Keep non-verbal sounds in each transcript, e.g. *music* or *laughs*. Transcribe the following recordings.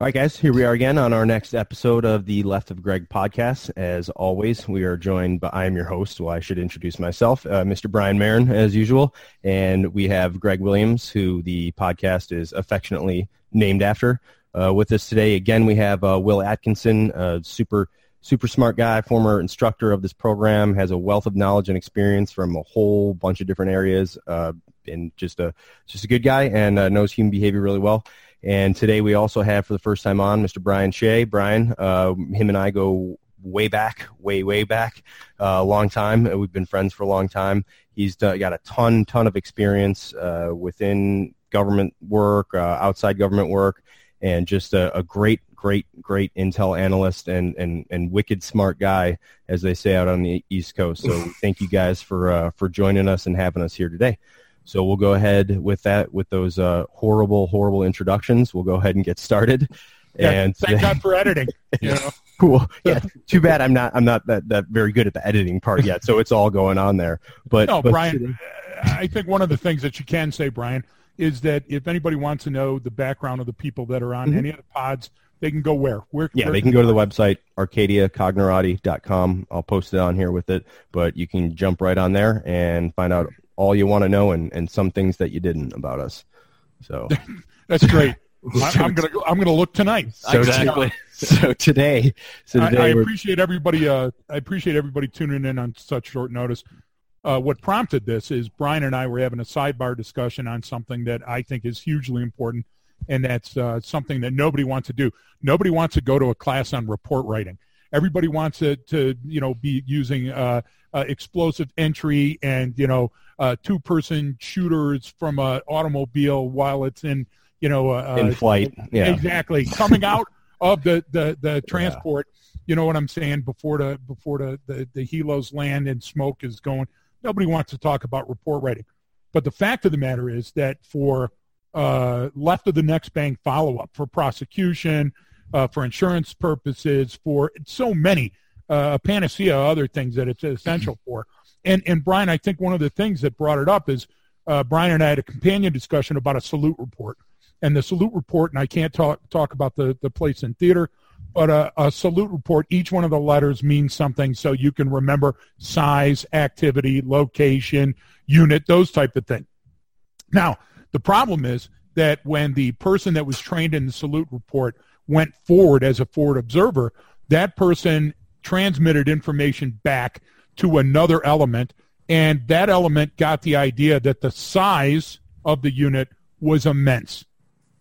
All right, guys, here we are again on our next episode of the Left of Greg podcast. As always, we are joined by, I am your host, well, I should introduce myself, uh, Mr. Brian Marren, as usual. And we have Greg Williams, who the podcast is affectionately named after. Uh, with us today, again, we have uh, Will Atkinson, a super, super smart guy, former instructor of this program, has a wealth of knowledge and experience from a whole bunch of different areas, uh, and just a, just a good guy and uh, knows human behavior really well. And today we also have for the first time on Mr. Brian Shea. Brian, uh, him and I go way back, way, way back, uh, a uh, long time. We've been friends for a long time. He's got a ton, ton of experience uh, within government work, uh, outside government work, and just a, a, great, great, great intel analyst and, and, and wicked smart guy, as they say out on the East Coast. So thank you guys for uh, for joining us and having us here today. So we'll go ahead with that, with those uh, horrible, horrible introductions. We'll go ahead and get started. Yeah, and thank God for editing. *laughs* You know? cool. Yeah. Too bad I'm not I'm not that, that very good at the editing part yet. So it's all going on there. But no, but Brian. I think one of the things that you can say, Brian, is that if anybody wants to know the background of the people that are on mm-hmm. any of the pods, they can go where? Where? Yeah, where they can go to the website arcadiacognerati.com. I'll post it on here with it, but you can jump right on there and find out all you want to know and, and some things that you didn't about us. So *laughs* that's great. *laughs* I, am gonna I'm gonna look tonight. So exactly. *laughs* so today, so today I, I appreciate everybody. Uh, I appreciate everybody tuning in on such short notice. Uh, what prompted this is Brian and I were having a sidebar discussion on something that I think is hugely important, and that's uh, something that nobody wants to do. Nobody wants to go to a class on report writing. Everybody wants to, to you know, be using uh, uh, explosive entry and you know uh, two person shooters from an automobile while it's in you know uh, in flight yeah exactly coming out *laughs* of the the, the transport yeah. you know what i'm saying before the before the, the the helos land and smoke is going nobody wants to talk about report writing but the fact of the matter is that for uh, left of the next bank follow up for prosecution uh, for insurance purposes for so many uh, a panacea other things that it's essential for. And and Brian, I think one of the things that brought it up is uh, Brian and I had a companion discussion about a salute report, and the salute report, and I can't talk talk about the the place in theater, but a, a salute report. Each one of the letters means something, so you can remember size, activity, location, unit, those type of things. Now, the problem is that when the person that was trained in the salute report went forward as a forward observer, that person transmitted information back to another element, and that element got the idea that the size of the unit was immense,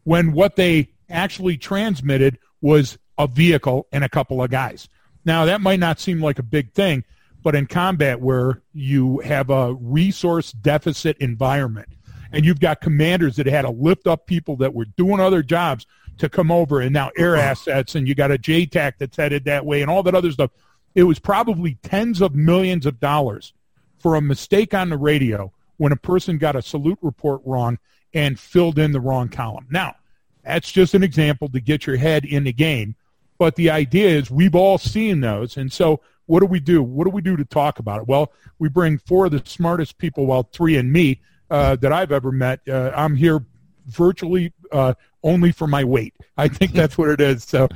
when what they actually transmitted was a vehicle and a couple of guys. Now, that might not seem like a big thing, but in combat where you have a resource deficit environment and you've got commanders that had to lift up people that were doing other jobs to come over and now air uh-huh. assets and you got a JTAC that's headed that way and all that other stuff. It was probably tens of millions of dollars for a mistake on the radio when a person got a salute report wrong and filled in the wrong column. Now, that's just an example to get your head in the game. But the idea is we've all seen those. And so what do we do? What do we do to talk about it? Well, we bring four of the smartest people, well, three and me, uh, that I've ever met. Uh, I'm here virtually uh, only for my weight. I think that's what it is. So,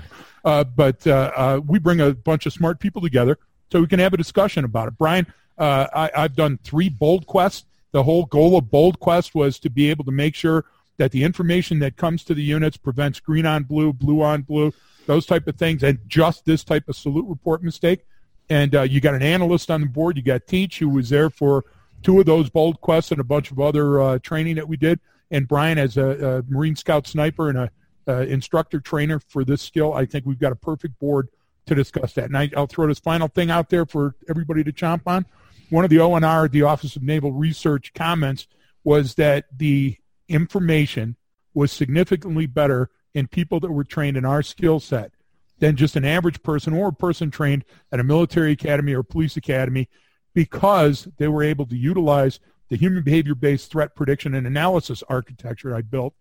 uh, but uh, uh, we bring a bunch of smart people together so we can have a discussion about it. Brian, I, I've done three bold quests. The whole goal of bold quest was to be able to make sure that the information that comes to the units prevents green on blue, blue on blue, those type of things, and just this type of salute report mistake. And you got an analyst on the board. You got Teach, who was there for two of those bold quests and a bunch of other uh, training that we did and Brian as a, a Marine Scout sniper and a, instructor trainer for this skill, I think we've got a perfect board to discuss that. And I, will throw this final thing out there for everybody to chomp on. One of the ONR, the Office of Naval Research, comments was that the information was significantly better in people that were trained in our skill set than just an average person or a person trained at a military academy or police academy because they were able to utilize the human behavior based threat prediction and analysis architecture I built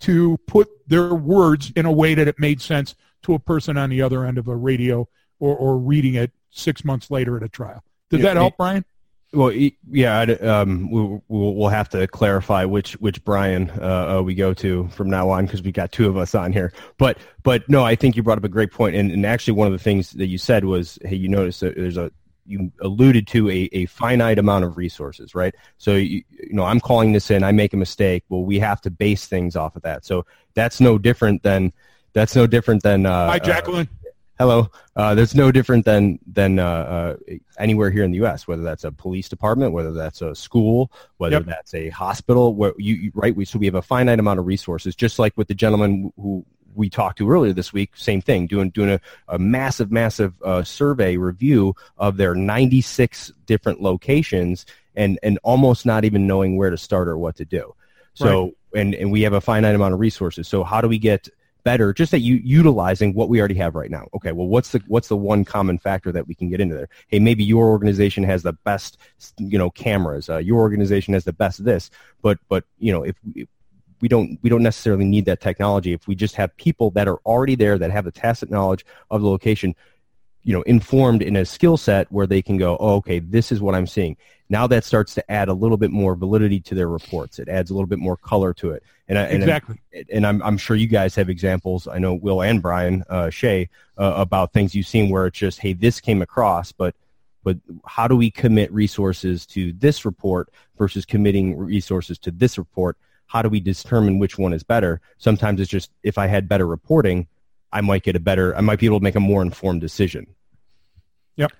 to put their words in a way that it made sense to a person on the other end of a radio or, or reading it six months later at a trial. Did yeah, that help, Brian? Well, yeah, um, we'll, we'll have to clarify which which Brian uh, uh, we go to from now on because we got two of us on here. But but no, I think you brought up a great point, and, and actually one of the things that you said was, hey, you notice that there's a you alluded to a, a finite amount of resources, right? So you, you know, I'm calling this in, I make a mistake. Well, we have to base things off of that. So that's no different than that's no different than. Uh, Hi, Jacqueline. Uh, hello. Uh, that's no different than than uh, uh, anywhere here in the U.S. Whether that's a police department, whether that's a school, whether yep. that's a hospital. Where you, you right? We so we have a finite amount of resources, just like with the gentleman who we talked to earlier this week. Same thing, doing doing a, a massive, massive uh, survey review of their 96 different locations, and and almost not even knowing where to start or what to do. So right. and and we have a finite amount of resources. So how do we get better just at you utilizing what we already have right now okay well what's the what's the one common factor that we can get into there hey maybe your organization has the best you know cameras uh, your organization has the best this but but you know if we, we don't we don't necessarily need that technology. If we just have people that are already there that have the tacit knowledge of the location you know informed in a skill set where they can go oh, okay this is what i'm seeing. Now that starts to add a little bit more validity to their reports. It adds a little bit more color to it. And, I, exactly. and, and I'm, I'm sure you guys have examples i know will and brian uh, Shea uh, about things you've seen where it's just hey this came across but but how do we commit resources to this report versus committing resources to this report how do we determine which one is better sometimes it's just if i had better reporting I might get a better, I might be able to make a more informed decision. Yep.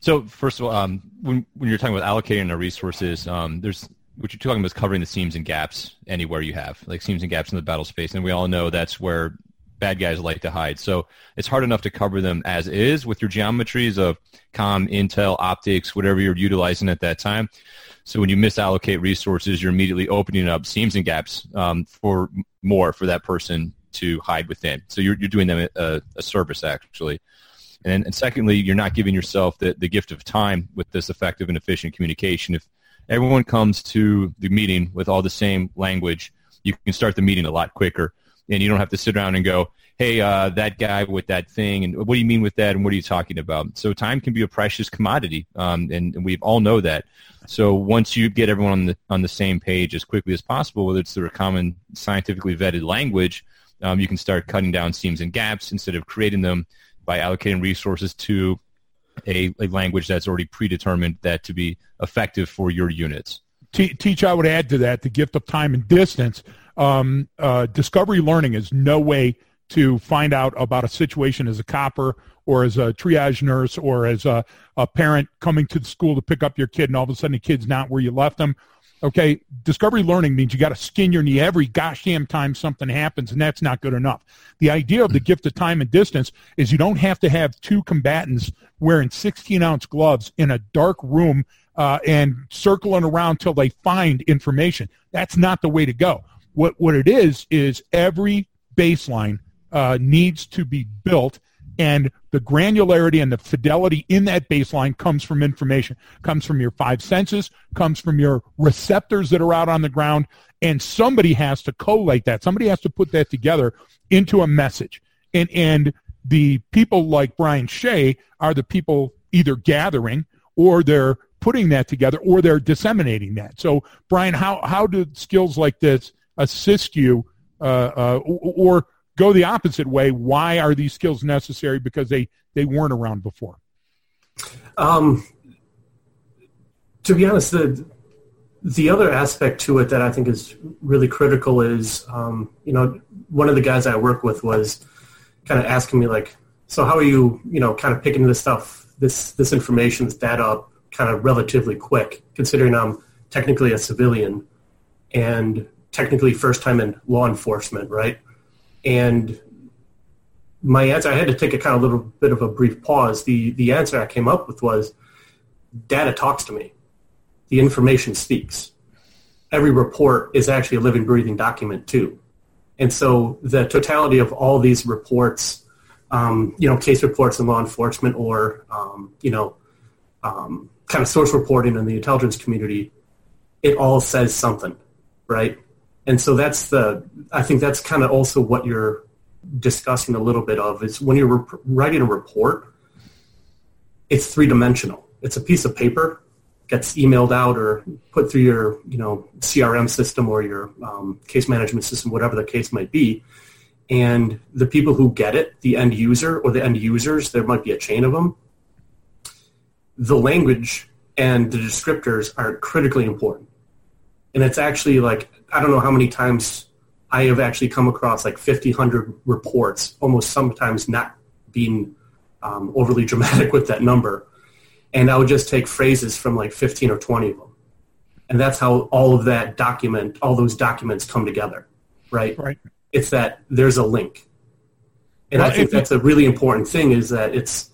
So first of all, um, when when you're talking about allocating our resources, um, there's what you're talking about is covering the seams and gaps anywhere you have, like seams and gaps in the battle space, and we all know that's where bad guys like to hide. So it's hard enough to cover them as is with your geometries of com, intel, optics, whatever you're utilizing at that time. So when you misallocate resources, you're immediately opening up seams and gaps um, for more for that person to hide within. So you're, you're doing them a, a service actually. And, and secondly, you're not giving yourself the, the gift of time with this effective and efficient communication. If everyone comes to the meeting with all the same language, you can start the meeting a lot quicker. And you don't have to sit around and go, hey, uh, that guy with that thing, and what do you mean with that, and what are you talking about? So time can be a precious commodity, um, and, and, we all know that. So once you get everyone on the on the same page as quickly as possible, whether it's through a common scientifically vetted language, um, you can start cutting down seams and gaps instead of creating them by allocating resources to a, a language that's already predetermined that to be effective for your units. Teach, I would add to that the gift of time and distance. Um, uh, discovery learning is no way to find out about a situation as a copper or as a triage nurse or as a, a parent coming to the school to pick up your kid and all of a sudden the kid's not where you left them Okay, discovery learning means you got to skin your knee every gosh damn time something happens, and that's not good enough. The idea of the gift of time and distance is you don't have to have two combatants wearing 16 ounce gloves in a dark room uh, and circling around till they find information. That's not the way to go. What what it is is every baseline uh, needs to be built and the granularity and the fidelity in that baseline comes from information comes from your five senses comes from your receptors that are out on the ground and somebody has to collate that. Somebody has to put that together into a message. And and the people like brian shea are the people either gathering or they're putting that together or they're disseminating that. So brian how how do skills like this assist you uh, uh, or go the opposite way, why are these skills necessary? Because they, they weren't around before. Um, to be honest, the, the other aspect to it that I think is really critical is, um, you know, one of the guys I work with was kind of asking me like, so how are you, you know, kind of picking this stuff, this, this information, this data up kind of relatively quick, considering I'm technically a civilian and technically first time in law enforcement, right? And my answer, I had to take a kind of little bit of a brief pause. The, the answer I came up with was data talks to me. The information speaks. Every report is actually a living, breathing document too. And so the totality of all these reports, um, you know, case reports in law enforcement or, um, you know, um, kind of source reporting in the intelligence community, it all says something, right? And so that's the, I think that's kind of also what you're discussing a little bit of is when you're writing a report, it's three dimensional. It's a piece of paper gets emailed out or put through your you know CRM system or your um, case management system, whatever the case might be. And the people who get it, the end user or the end users, there might be a chain of them. The language and the descriptors are critically important. And it's actually like, I don't know how many times I have actually come across like 50, 100 reports, almost sometimes not being um, overly *laughs* dramatic with that number and I would just take phrases from like 15 or 20 of them. And that's how all of that document, all those documents come together, right? Right. It's that there's a link. And well, I think that's a really important thing is that it's,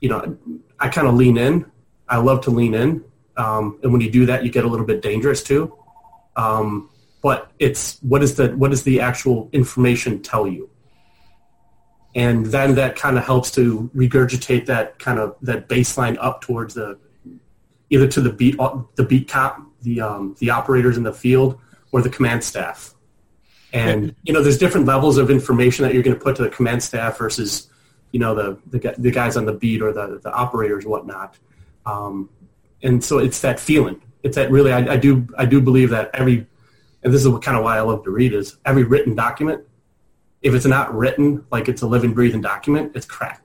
you know, I kind of lean in. I love to lean in. Um, and when you do that, you get a little bit dangerous too. Um, but it's what is the what does the actual information tell you? and then that kind of helps to regurgitate that kind of that baseline up towards the either to the beat the beat cop the um, the operators in the field or the command staff. And you know there's different levels of information that you're going to put to the command staff versus you know the the, the guys on the beat or the the operators and whatnot. Um, and so it's that feeling. It's that really I, I do i do believe that every and this is what kind of why i love to read is every written document if it's not written like it's a living, breathing document, it's crap.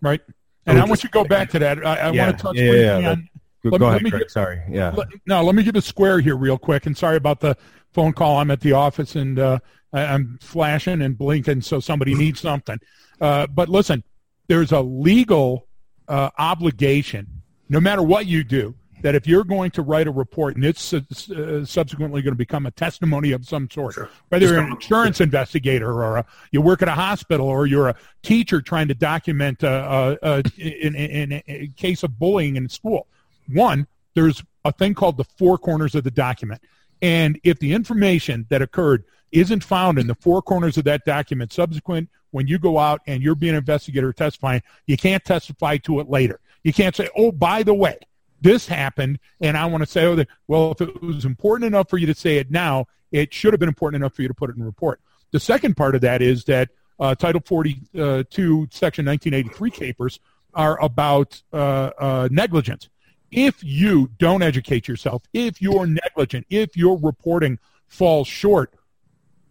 Right. And I, want you to go back to that. I, I yeah, want to touch yeah, yeah, on. Go, let, go ahead, let Get, sorry. Yeah. Let, no, let me get a square here real quick. And sorry about the phone call. I'm at the office and uh, I, am flashing and blinking, so somebody needs something. Uh, but listen, there's a legal uh, obligation, no matter what you do, that if you're going to write a report and it's uh, uh, subsequently going to become a testimony of some sort, sure. whether you're an insurance investigator or a, you work at a hospital or you're a teacher trying to document a, a, a in, in, in a case of bullying in school, one, there's a thing called the four corners of the document. And if the information that occurred isn't found in the four corners of that document subsequent when you go out and you're being an investigator testifying, you can't testify to it later. You can't say, oh, by the way, this happened, and I want to say, oh, well, if it was important enough for you to say it now, it should have been important enough for you to put it in a report. The second part of that is that uh, Title 42, Section 1983 capers are about uh, uh, negligence. If you don't educate yourself, if you're negligent, if your reporting falls short,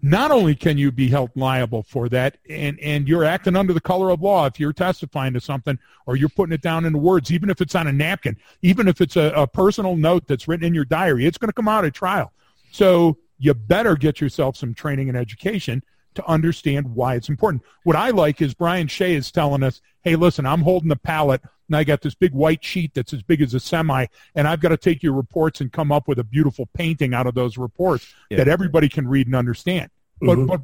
not only can you be held liable for that and, and you're acting under the color of law if you're testifying to something or you're putting it down in words, even if it's on a napkin, even if it's a, a personal note that's written in your diary, it's going to come out at trial. So you better get yourself some training and education to understand why it's important. What I like is Brian Shea is telling us, hey, listen, I'm holding the palette and I got this big white sheet that's as big as a semi, and I've got to take your reports and come up with a beautiful painting out of those reports yeah. that everybody can read and understand. But, mm-hmm. but,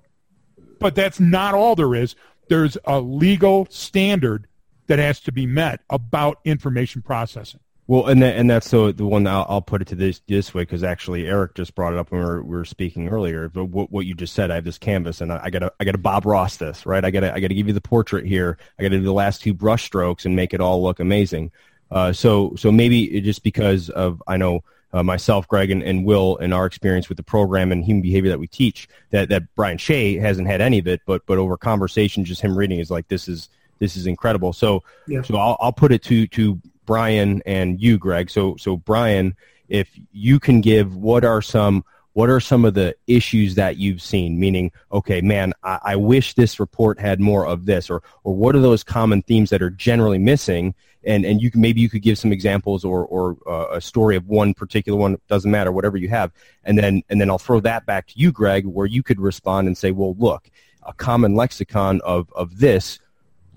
but that's not all there is. There's a legal standard that has to be met about information processing. Well, and that, and that's so the one I'll, I'll put it to this this way because actually Eric just brought it up when we were, we were speaking earlier. But what, what you just said, I have this canvas and I, I gotta I gotta Bob Ross this right. I gotta I gotta give you the portrait here. I gotta do the last two brush strokes and make it all look amazing. Uh, so so maybe just because of I know uh, myself, Greg, and, and Will, and our experience with the program and human behavior that we teach, that that Brian Shea hasn't had any of it, but but over conversation, just him reading is like this is this is incredible. So yeah. so I'll I'll put it to to Brian and you, Greg. So, so Brian, if you can give, what are some what are some of the issues that you've seen? Meaning, okay, man, I, I, wish this report had more of this, or or what are those common themes that are generally missing? And and you can maybe you could give some examples or or uh, a story of one particular one. Doesn't matter, whatever you have, and then and then I'll throw that back to you, Greg, where you could respond and say, well, look, a common lexicon of of this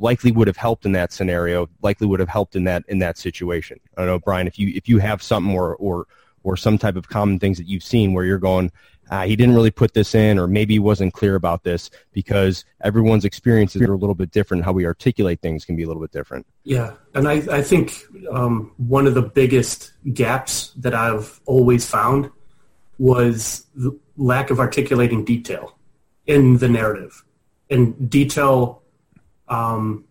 likely would have helped in that scenario, likely would have helped in that in that situation. I don't know, Brian, if you if you have something or or or some type of common things that you've seen where you're going, uh, he didn't really put this in, or maybe he wasn't clear about this because everyone's experiences are a little bit different. How we articulate things can be a little bit different. Yeah, and I, I think um, one of the biggest gaps that I've always found was the lack of articulating detail in the narrative. And detail um,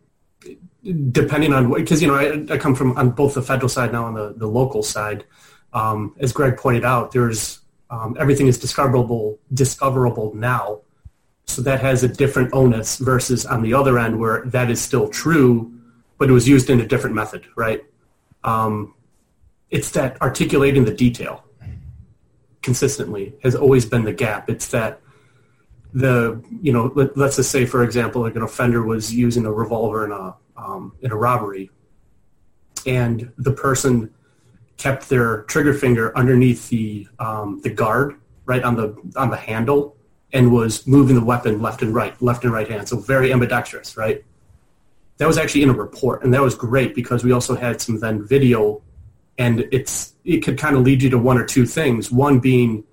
depending on what because you know I, I, come from on both the federal side now and the, the local side. Um, as Greg pointed out, there's um, everything is discoverable discoverable now, so that has a different onus versus on the other end where that is still true, but it was used in a different method, right? Um, it's that articulating the detail consistently has always been the gap. It's that the you know let, us just say for example like an offender was using a revolver in a um, in a robbery, and the person kept their trigger finger underneath the um, the guard right on the on the handle and was moving the weapon left and right, left and right hand. So very ambidextrous, right? That was actually in a report, and that was great because we also had some then video, and it's it could kind of lead you to one or two things. One being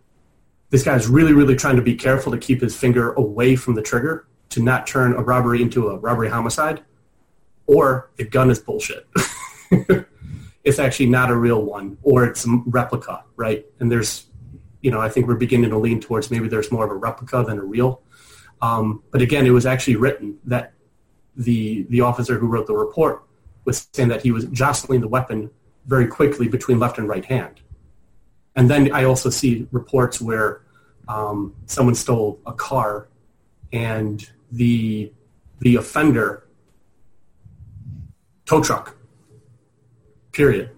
this guy's really, really trying to be careful to keep his finger away from the trigger to not turn a robbery into a robbery homicide, or the gun is bullshit. *laughs* it's actually not a real one, or it's a replica, right? And there's you know, I think we're beginning to lean towards maybe there's more of a replica than a real. Um, but again, it was actually written that the the officer who wrote the report was saying that he was jostling the weapon very quickly between left and right hand. And then I also see reports where um, someone stole a car and the the offender tow truck. Period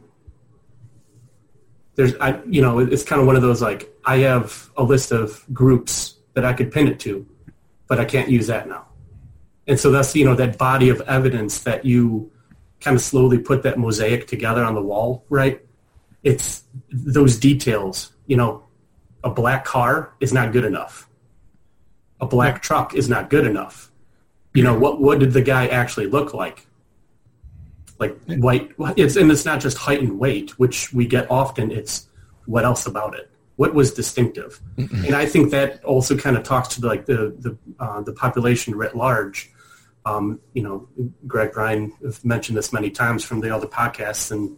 there's I you know it's kind of one of those like I have a list of groups that I could pin it to, but I can't use that now. And so that's you know that body of evidence that you kind of slowly put that mosaic together on the wall, right? It's those details. You know, a black car is not good enough. A black truck is not good enough. You know, what what did the guy actually look like? like white. It's and it's not just height and weight, which we get often. It's what else about it? What was distinctive? Mm-mm. And I think that also kind of talks to the, like the the uh, the population writ large. Um, you know, Greg Ryan have mentioned this many times from the other podcasts and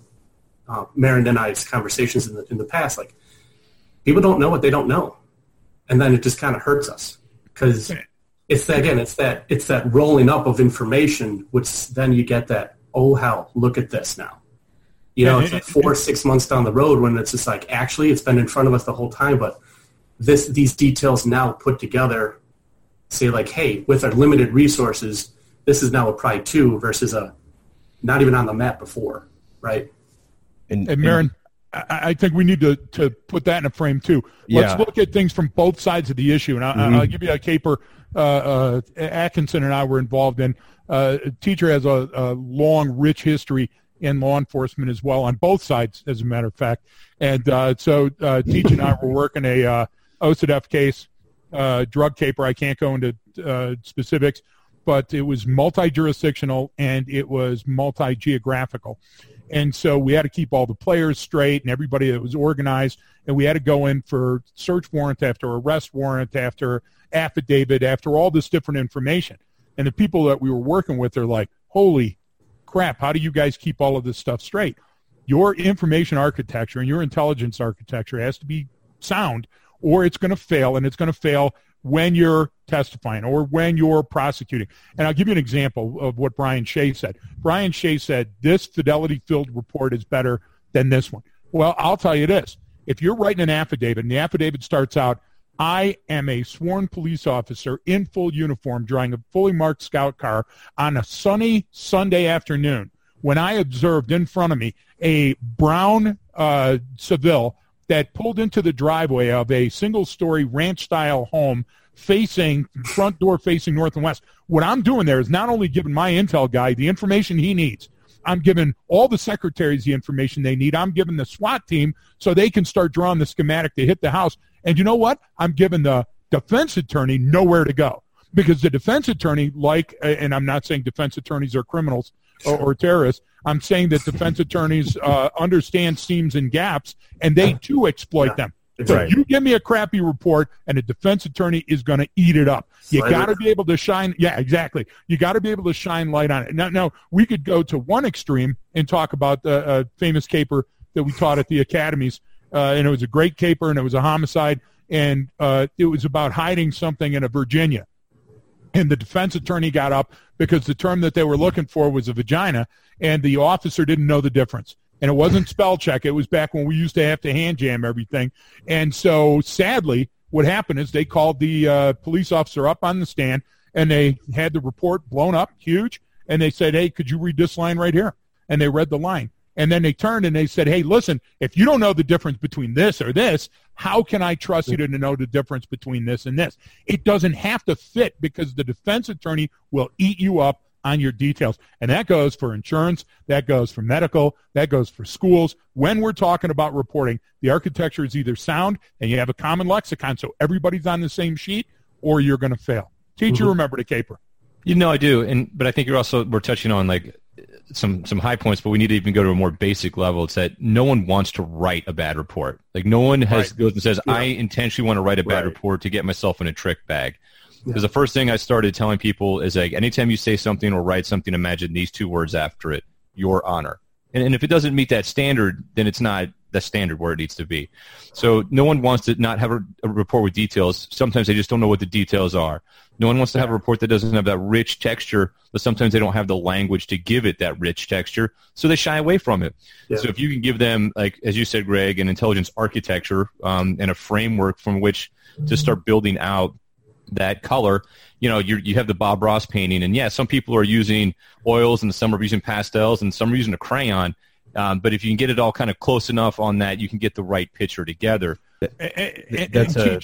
uh, Marren and I's conversations in the in the past. Like people don't know what they don't know, and then it just kind of hurts us because it's that, again it's that it's that rolling up of information, which then you get that oh hell, look at this now. You know, it's like four, six months down the road when it's just like, actually, it's been in front of us the whole time, but this, these details now put together say like, hey, with our limited resources, this is now a Pride 2 versus a not even on the map before, right? And, and Marren, I think we need to, to put that in a frame too. Let's yeah. look at things from both sides of the issue. And I, will mm-hmm. give you a caper uh, uh, Atkinson and I were involved in uh, teacher has a, a, long, rich history in law enforcement as well on both sides, as a matter of fact. And uh, so uh, Teach and I were working a uh, OCDF case, uh, drug caper. I can't go into uh, specifics, but it was multi-jurisdictional and it was multi-geographical. And so we had to keep all the players straight and everybody that was organized. And we had to go in for search warrant after arrest warrant after affidavit after all this different information. And the people that we were working with are like, holy crap, how do you guys keep all of this stuff straight? Your information architecture and your intelligence architecture has to be sound or it's going to fail and it's going to fail when you're testifying or when you're prosecuting. And I'll give you an example of what Brian Shea said. Brian Shea said, this fidelity filled report is better than this one. Well, I'll tell you this. If you're writing an affidavit and the affidavit starts out, I am a sworn police officer in full uniform driving a fully marked scout car on a sunny Sunday afternoon when I observed in front of me a brown uh, Seville that pulled into the driveway of a single-story ranch-style home facing front door facing north and west. What I'm doing there is not only giving my intel guy the information he needs. I'm giving all the secretaries the information they need. I'm giving the SWAT team so they can start drawing the schematic to hit the house. And you know what? I'm giving the defense attorney nowhere to go because the defense attorney, like, and I'm not saying defense attorneys are criminals or, or terrorists. I'm saying that defense attorneys uh, understand seams and gaps, and they too exploit them. So right. you give me a crappy report, and a defense attorney is going to eat it up. You got to be able to shine. Yeah, exactly. You got to be able to shine light on it. Now, now we could go to one extreme and talk about the uh, famous caper that we taught at the academies uh, and it was a great caper, and it was a homicide, and uh, it was about hiding something in a Virginia. And the defense attorney got up because the term that they were looking for was a vagina, and the officer didn't know the difference. And it wasn't spell check. It was back when we used to have to hand jam everything. And so sadly, what happened is they called the uh, police officer up on the stand, and they had the report blown up, huge, and they said, hey, could you read this line right here? And they read the line And then they turned and they said, hey, listen, if you don't know the difference between this or this, how can I trust you to know the difference between this and this? It doesn't have to fit because the defense attorney will eat you up on your details. And that goes for insurance, that goes for medical, that goes for schools. When we're talking about reporting, the architecture is either sound and you have a common lexicon so everybody's on the same sheet or you're going to fail. Teacher, mm-hmm. remember to caper. You know, I do. And, but I think you're also, we're touching on like some some high points, but we need to even go to a more basic level. It's that no one wants to write a bad report. Like no one has right. goes and says, yeah. "I intentionally want to write a bad right. report to get myself in a trick bag." Because yeah. the first thing I started telling people is like, anytime you say something or write something, imagine these two words after it: "Your honor." And, and if it doesn't meet that standard, then it's not the standard where it needs to be. So no one wants to not have a, a, report with details. Sometimes they just don't know what the details are. No one wants to have a report that doesn't have that rich texture, but sometimes they don't have the language to give it that rich texture, so they shy away from it. Yeah. So if you can give them, like as you said, Greg, an intelligence architecture um, and a framework from which to start building out that color, you know, you you have the Bob Ross painting, and yeah, some people are using oils, and some are using pastels, and some are using a crayon um, but if you can get it all kind of close enough on that, you can get the right picture together. And, That's a,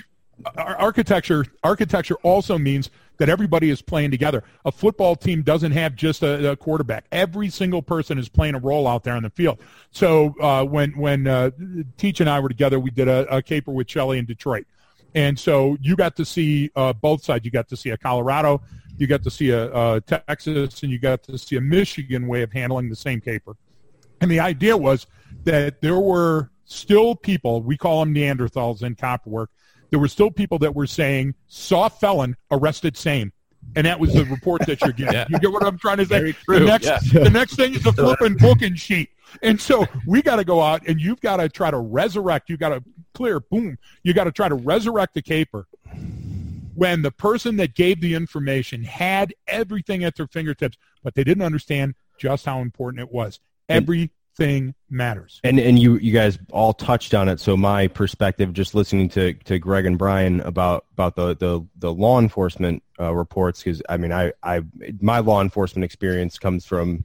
architecture. Architecture also means that everybody is playing together. A football team doesn't have just a, a quarterback. Every single person is playing a role out there on the field. So uh, when when uh, Teach and I were together, we did a, a caper with Shelley in Detroit, and so you got to see uh, both sides. You got to see a Colorado, you got to see a, a Texas, and you got to see a Michigan way of handling the same caper. And the idea was that there were still people, we call them Neanderthals in cop work, there were still people that were saying, saw felon, arrested same. And that was the report that you're getting. *laughs* yeah. You get what I'm trying to say? The next, yeah. the next thing is a *laughs* flipping booking sheet. And so we got to go out and you've got to try to resurrect. You got to clear, boom. You got to try to resurrect the caper when the person that gave the information had everything at their fingertips, but they didn't understand just how important it was. Everything matters. And and you you guys all touched on it. So my perspective, just listening to, to Greg and Brian about about the the, the law enforcement uh, reports, because I mean I I my law enforcement experience comes from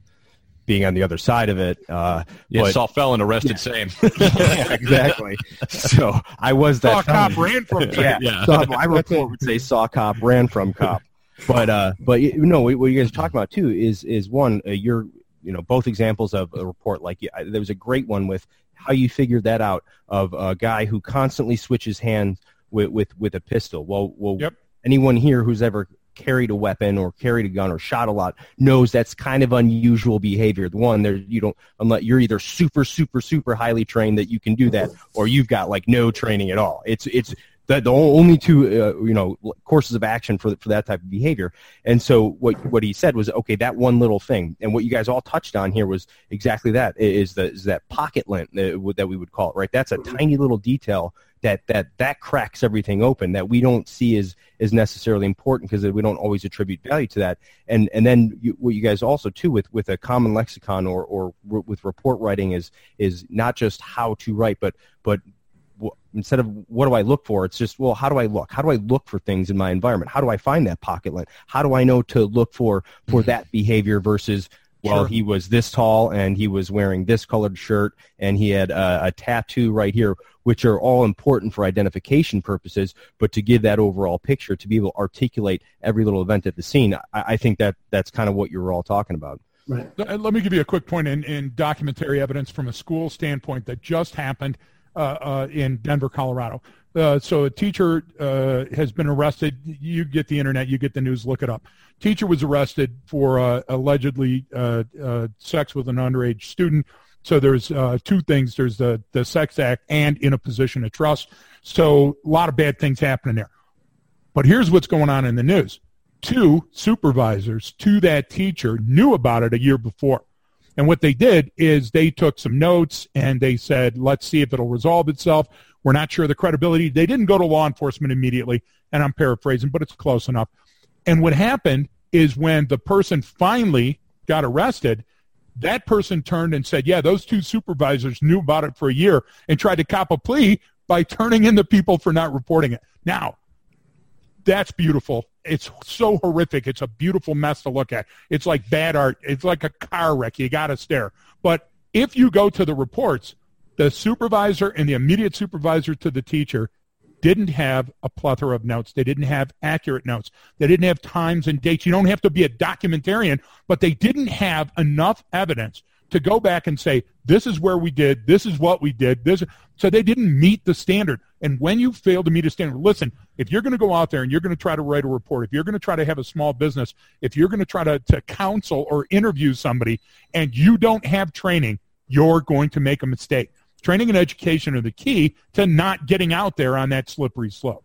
being on the other side of it. Uh, yeah, but, saw felon arrested, yeah. same. yeah, *laughs* exactly. So I was that saw cop ran from. yeah, yeah. So my report would say saw cop ran from cop. But uh, but you know what you guys are talking about too is is one uh, you're you know both examples of a report like there was a great one with how you figured that out of a guy who constantly switches hands with with, with a pistol well well yep. anyone here who's ever carried a weapon or carried a gun or shot a lot knows that's kind of unusual behavior. The one there you don't unless you're either super super super highly trained that you can do that or you've got like no training at all. It's it's the, the only two uh, you know courses of action for for that type of behavior. And so what what he said was okay that one little thing, and what you guys all touched on here was exactly that is the is that pocket lint that, that we would call it right. That's a tiny little detail that that that cracks everything open that we don't see as is necessarily important because we don't always attribute value to that and and then you, what you guys also too with with a common lexicon or or with report writing is is not just how to write but but instead of what do I look for, it's just, well, how do I look? How do I look for things in my environment? How do I find that pocket lint? How do I know to look for for mm-hmm. that behavior versus well, sure. he was this tall and he was wearing this colored shirt and he had a, a, tattoo right here, which are all important for identification purposes. But to give that overall picture, to be able to articulate every little event at the scene, I, I think that that's kind of what you were all talking about. Right. Let me give you a quick point in, in documentary evidence from a school standpoint that just happened in Denver, Colorado. Uh, so a teacher uh, has been arrested. You get the internet, you get the news, look it up. Teacher was arrested for uh, allegedly uh, sex with an underage student. So there's two things: there's the the sex act and in a position of trust. So a lot of bad things happening there. But here's what's going on in the news: two supervisors to that teacher knew about it a year before. And what they did is they took some notes and they said, let's see if it'll resolve itself. We're not sure the credibility. They didn't go to law enforcement immediately, and I'm paraphrasing, but it's close enough. And what happened is when the person finally got arrested, that person turned and said, yeah, those two supervisors knew about it for a year and tried to cop a plea by turning in the people for not reporting it. Now, that's beautiful. It's so horrific. It's a beautiful mess to look at. It's like bad art. It's like a car wreck. You got to stare. But If you go to the reports, the supervisor and the immediate supervisor to the teacher didn't have a plethora of notes. They didn't have accurate notes. They didn't have times and dates. You don't have to be a documentarian, but they didn't have enough evidence to go back and say, this is where we did, this is what we did, this. So they didn't meet the standard. And when you fail to meet a standard, listen, if you're going to go out there and you're going to try to write a report, if you're going to try to have a small business, if you're going to try to, to counsel or interview somebody and you don't have training, you're going to make a mistake. Training and education are the key to not getting out there on that slippery slope.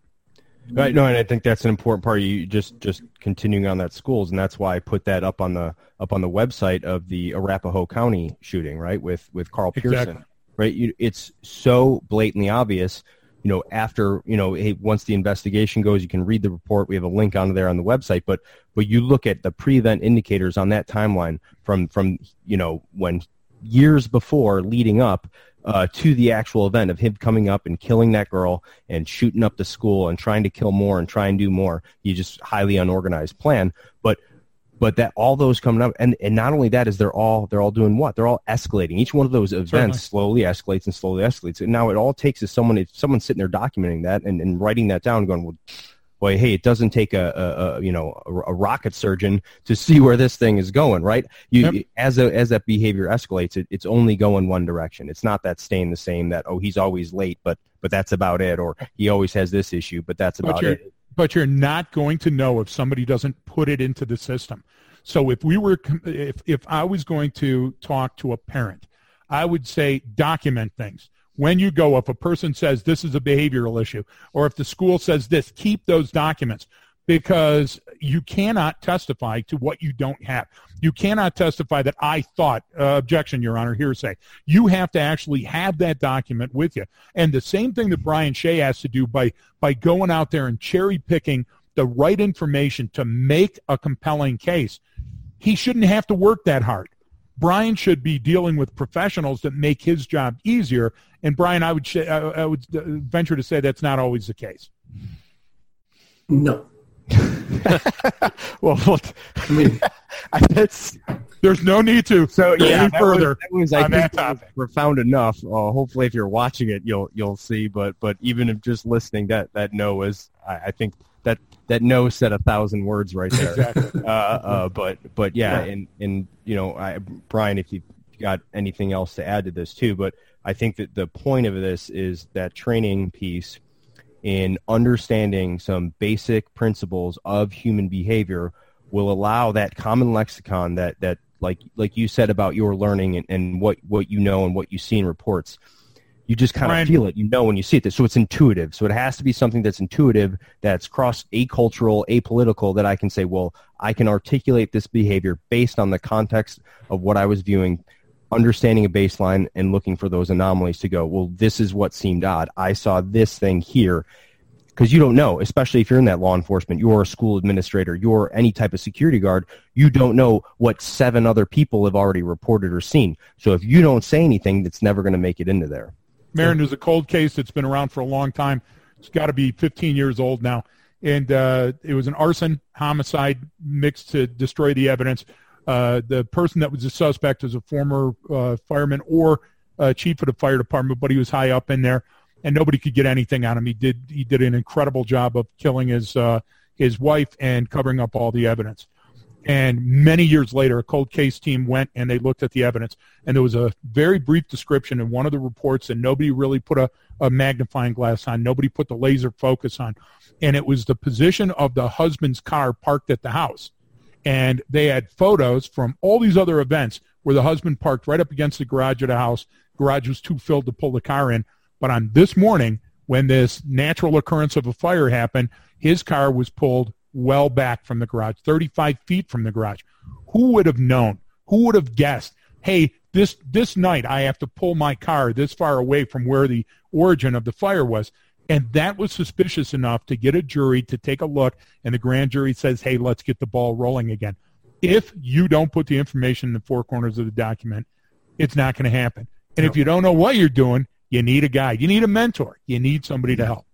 Right. No, and I think that's an important part. Of you just just continuing on that schools, and that's why I put that up on the up on the website of the Arapahoe County shooting, right? With with Karl Pierson, Exactly. right? You, it's so blatantly obvious. You know, after you know, hey, once the investigation goes, you can read the report. We have a link on there on the website, but but you look at the pre-event indicators on that timeline from from you know when years before leading up uh, to the actual event of him coming up and killing that girl and shooting up the school and trying to kill more and try and do more. You just highly unorganized plan, but but that all those coming up and, and not only that is they're all they're all doing what they're all escalating each one of those events Certainly. slowly escalates and slowly escalates and now it all takes is someone if someone's sitting there documenting that and, and writing that down going well boy, hey, it doesn't take a, a, a you know a, a rocket surgeon to see where this thing is going, right? You Yep. as a, as that behavior escalates, it, it's only going one direction. It's not that staying the same. That oh, he's always late, but but that's about it, or he always has this issue, but that's about it. But you're not going to know if somebody doesn't put it into the system. So if we were, if, if I was going to talk to a parent, I would say document things. When you go, if a person says this is a behavioral issue, or if the school says this, keep those documents because you cannot testify to what you don't have. You cannot testify that I thought, uh, objection, Your Honor, hearsay. You have to actually have that document with you. And the same thing that Brian Shea has to do by, by going out there and cherry picking the right information to make a compelling case. He shouldn't have to work that hard. Brian should be dealing with professionals that make his job easier. And Brian, I would, sh- I I would uh, venture to say that's not always the case. No. *laughs* Well, what- I mean, *laughs* that's There's no need to so go yeah. any that further. was, that was I on think that that was topic. profound enough. Uh, hopefully, if you're watching it, you'll you'll see. But but even if just listening, that that no is I, I think that that no said a thousand words right there. Exactly. uh, uh, but but yeah, Yeah. and and you know, I, Brian, if you got anything else to add to this too, but I think that the point of this is that training piece in understanding some basic principles of human behavior will allow that common lexicon that that like like you said about your learning and, and what what you know and what you see in reports you just kind of feel it you know when you see it. So it's intuitive. So it has to be something that's intuitive that's cross acultural apolitical that i can say well i can articulate this behavior based on the context of what i was viewing understanding a baseline and looking for those anomalies to go well this is what seemed odd i saw this thing here because you don't know, especially if you're in that law enforcement, you're a school administrator, you're any type of security guard, you don't know what seven other people have already reported or seen. So if you don't say anything, that's never going to make it into there. Marren, there's a cold case that's been around for a long time. It's got to be 15 years old now. And uh, it was an arson homicide mixed to destroy the evidence. Uh, the person that was the suspect is a former uh, fireman or uh, chief of the fire department, but he was high up in there, and nobody could get anything on him. He did he did an incredible job of killing his uh, his wife and covering up all the evidence. And many years later, a cold case team went and they looked at the evidence. And there was a very brief description in one of the reports and nobody really put a, a magnifying glass on. Nobody put the laser focus on. And it was the position of the husband's car parked at the house. And they had photos from all these other events where the husband parked right up against the garage of the house. Garage was too filled to pull the car in. But on this morning, when this natural occurrence of a fire happened, his car was pulled well back from the garage, 35 feet from the garage. Who would have known? Who would have guessed? Hey, this this night I have to pull my car this far away from where the origin of the fire was. And that was suspicious enough to get a jury to take a look, and the grand jury says, hey, let's get the ball rolling again. If you don't put the information in the four corners of the document, it's not going to happen. And if you don't know what you're doing, you need a guide. You need a mentor. You need somebody to help.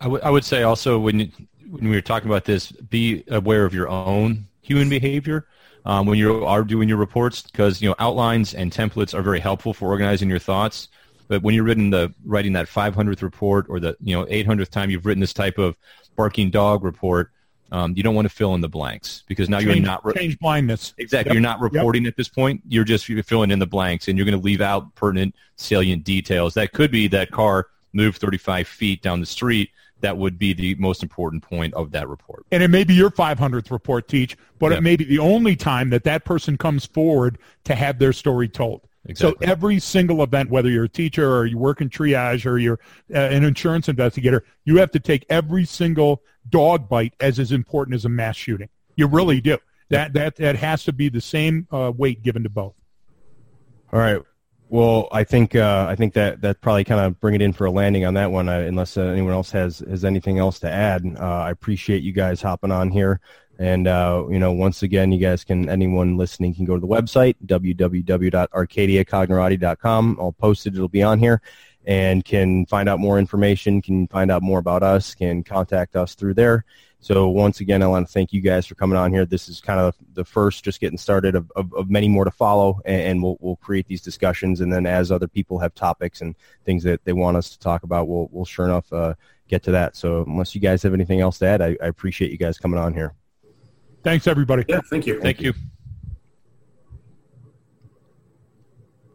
I would would say also when you, when we were talking about this, be aware of your own human behavior. um, when you are doing your reports because you know outlines and templates are very helpful for organizing your thoughts. But when you're writing the writing that 500th report or the you know 800th time you've written this type of barking dog report, um, you don't want to fill in the blanks because now change, you're not re- change blindness. Exactly, yep. you're not reporting yep. at this point. You're just you're filling in the blanks, and you're going to leave out pertinent, salient details. That could be that car moved 35 feet down the street. That would be the most important point of that report. And it may be your 500th report, Teach, but yep. it may be the only time that that person comes forward to have their story told. Exactly. So every single event, whether you're a teacher or you work in triage or you're uh, an insurance investigator, you have to take every single dog bite as as important as a mass shooting. You really do. That that that has to be the same uh, weight given to both. All right. Well, I think uh, I think that that probably kind of bring it in for a landing on that one. Uh, unless uh, anyone else has has anything else to add, uh, I appreciate you guys hopping on here. And uh, you know, once again, you guys can anyone listening can go to the website www.arcadiacognerati.com. I'll post it; it'll be on here, and can find out more information. Can find out more about us. Can contact us through there. So once again, I want to thank you guys for coming on here. This is kind of the first, just getting started of, of, of many more to follow, and, and, we'll we'll create these discussions. And then as other people have topics and things that they want us to talk about, we'll we'll sure enough uh, get to that. So unless you guys have anything else to add, I, I appreciate you guys coming on here. Thanks, everybody. Yeah, thank you. Thank you.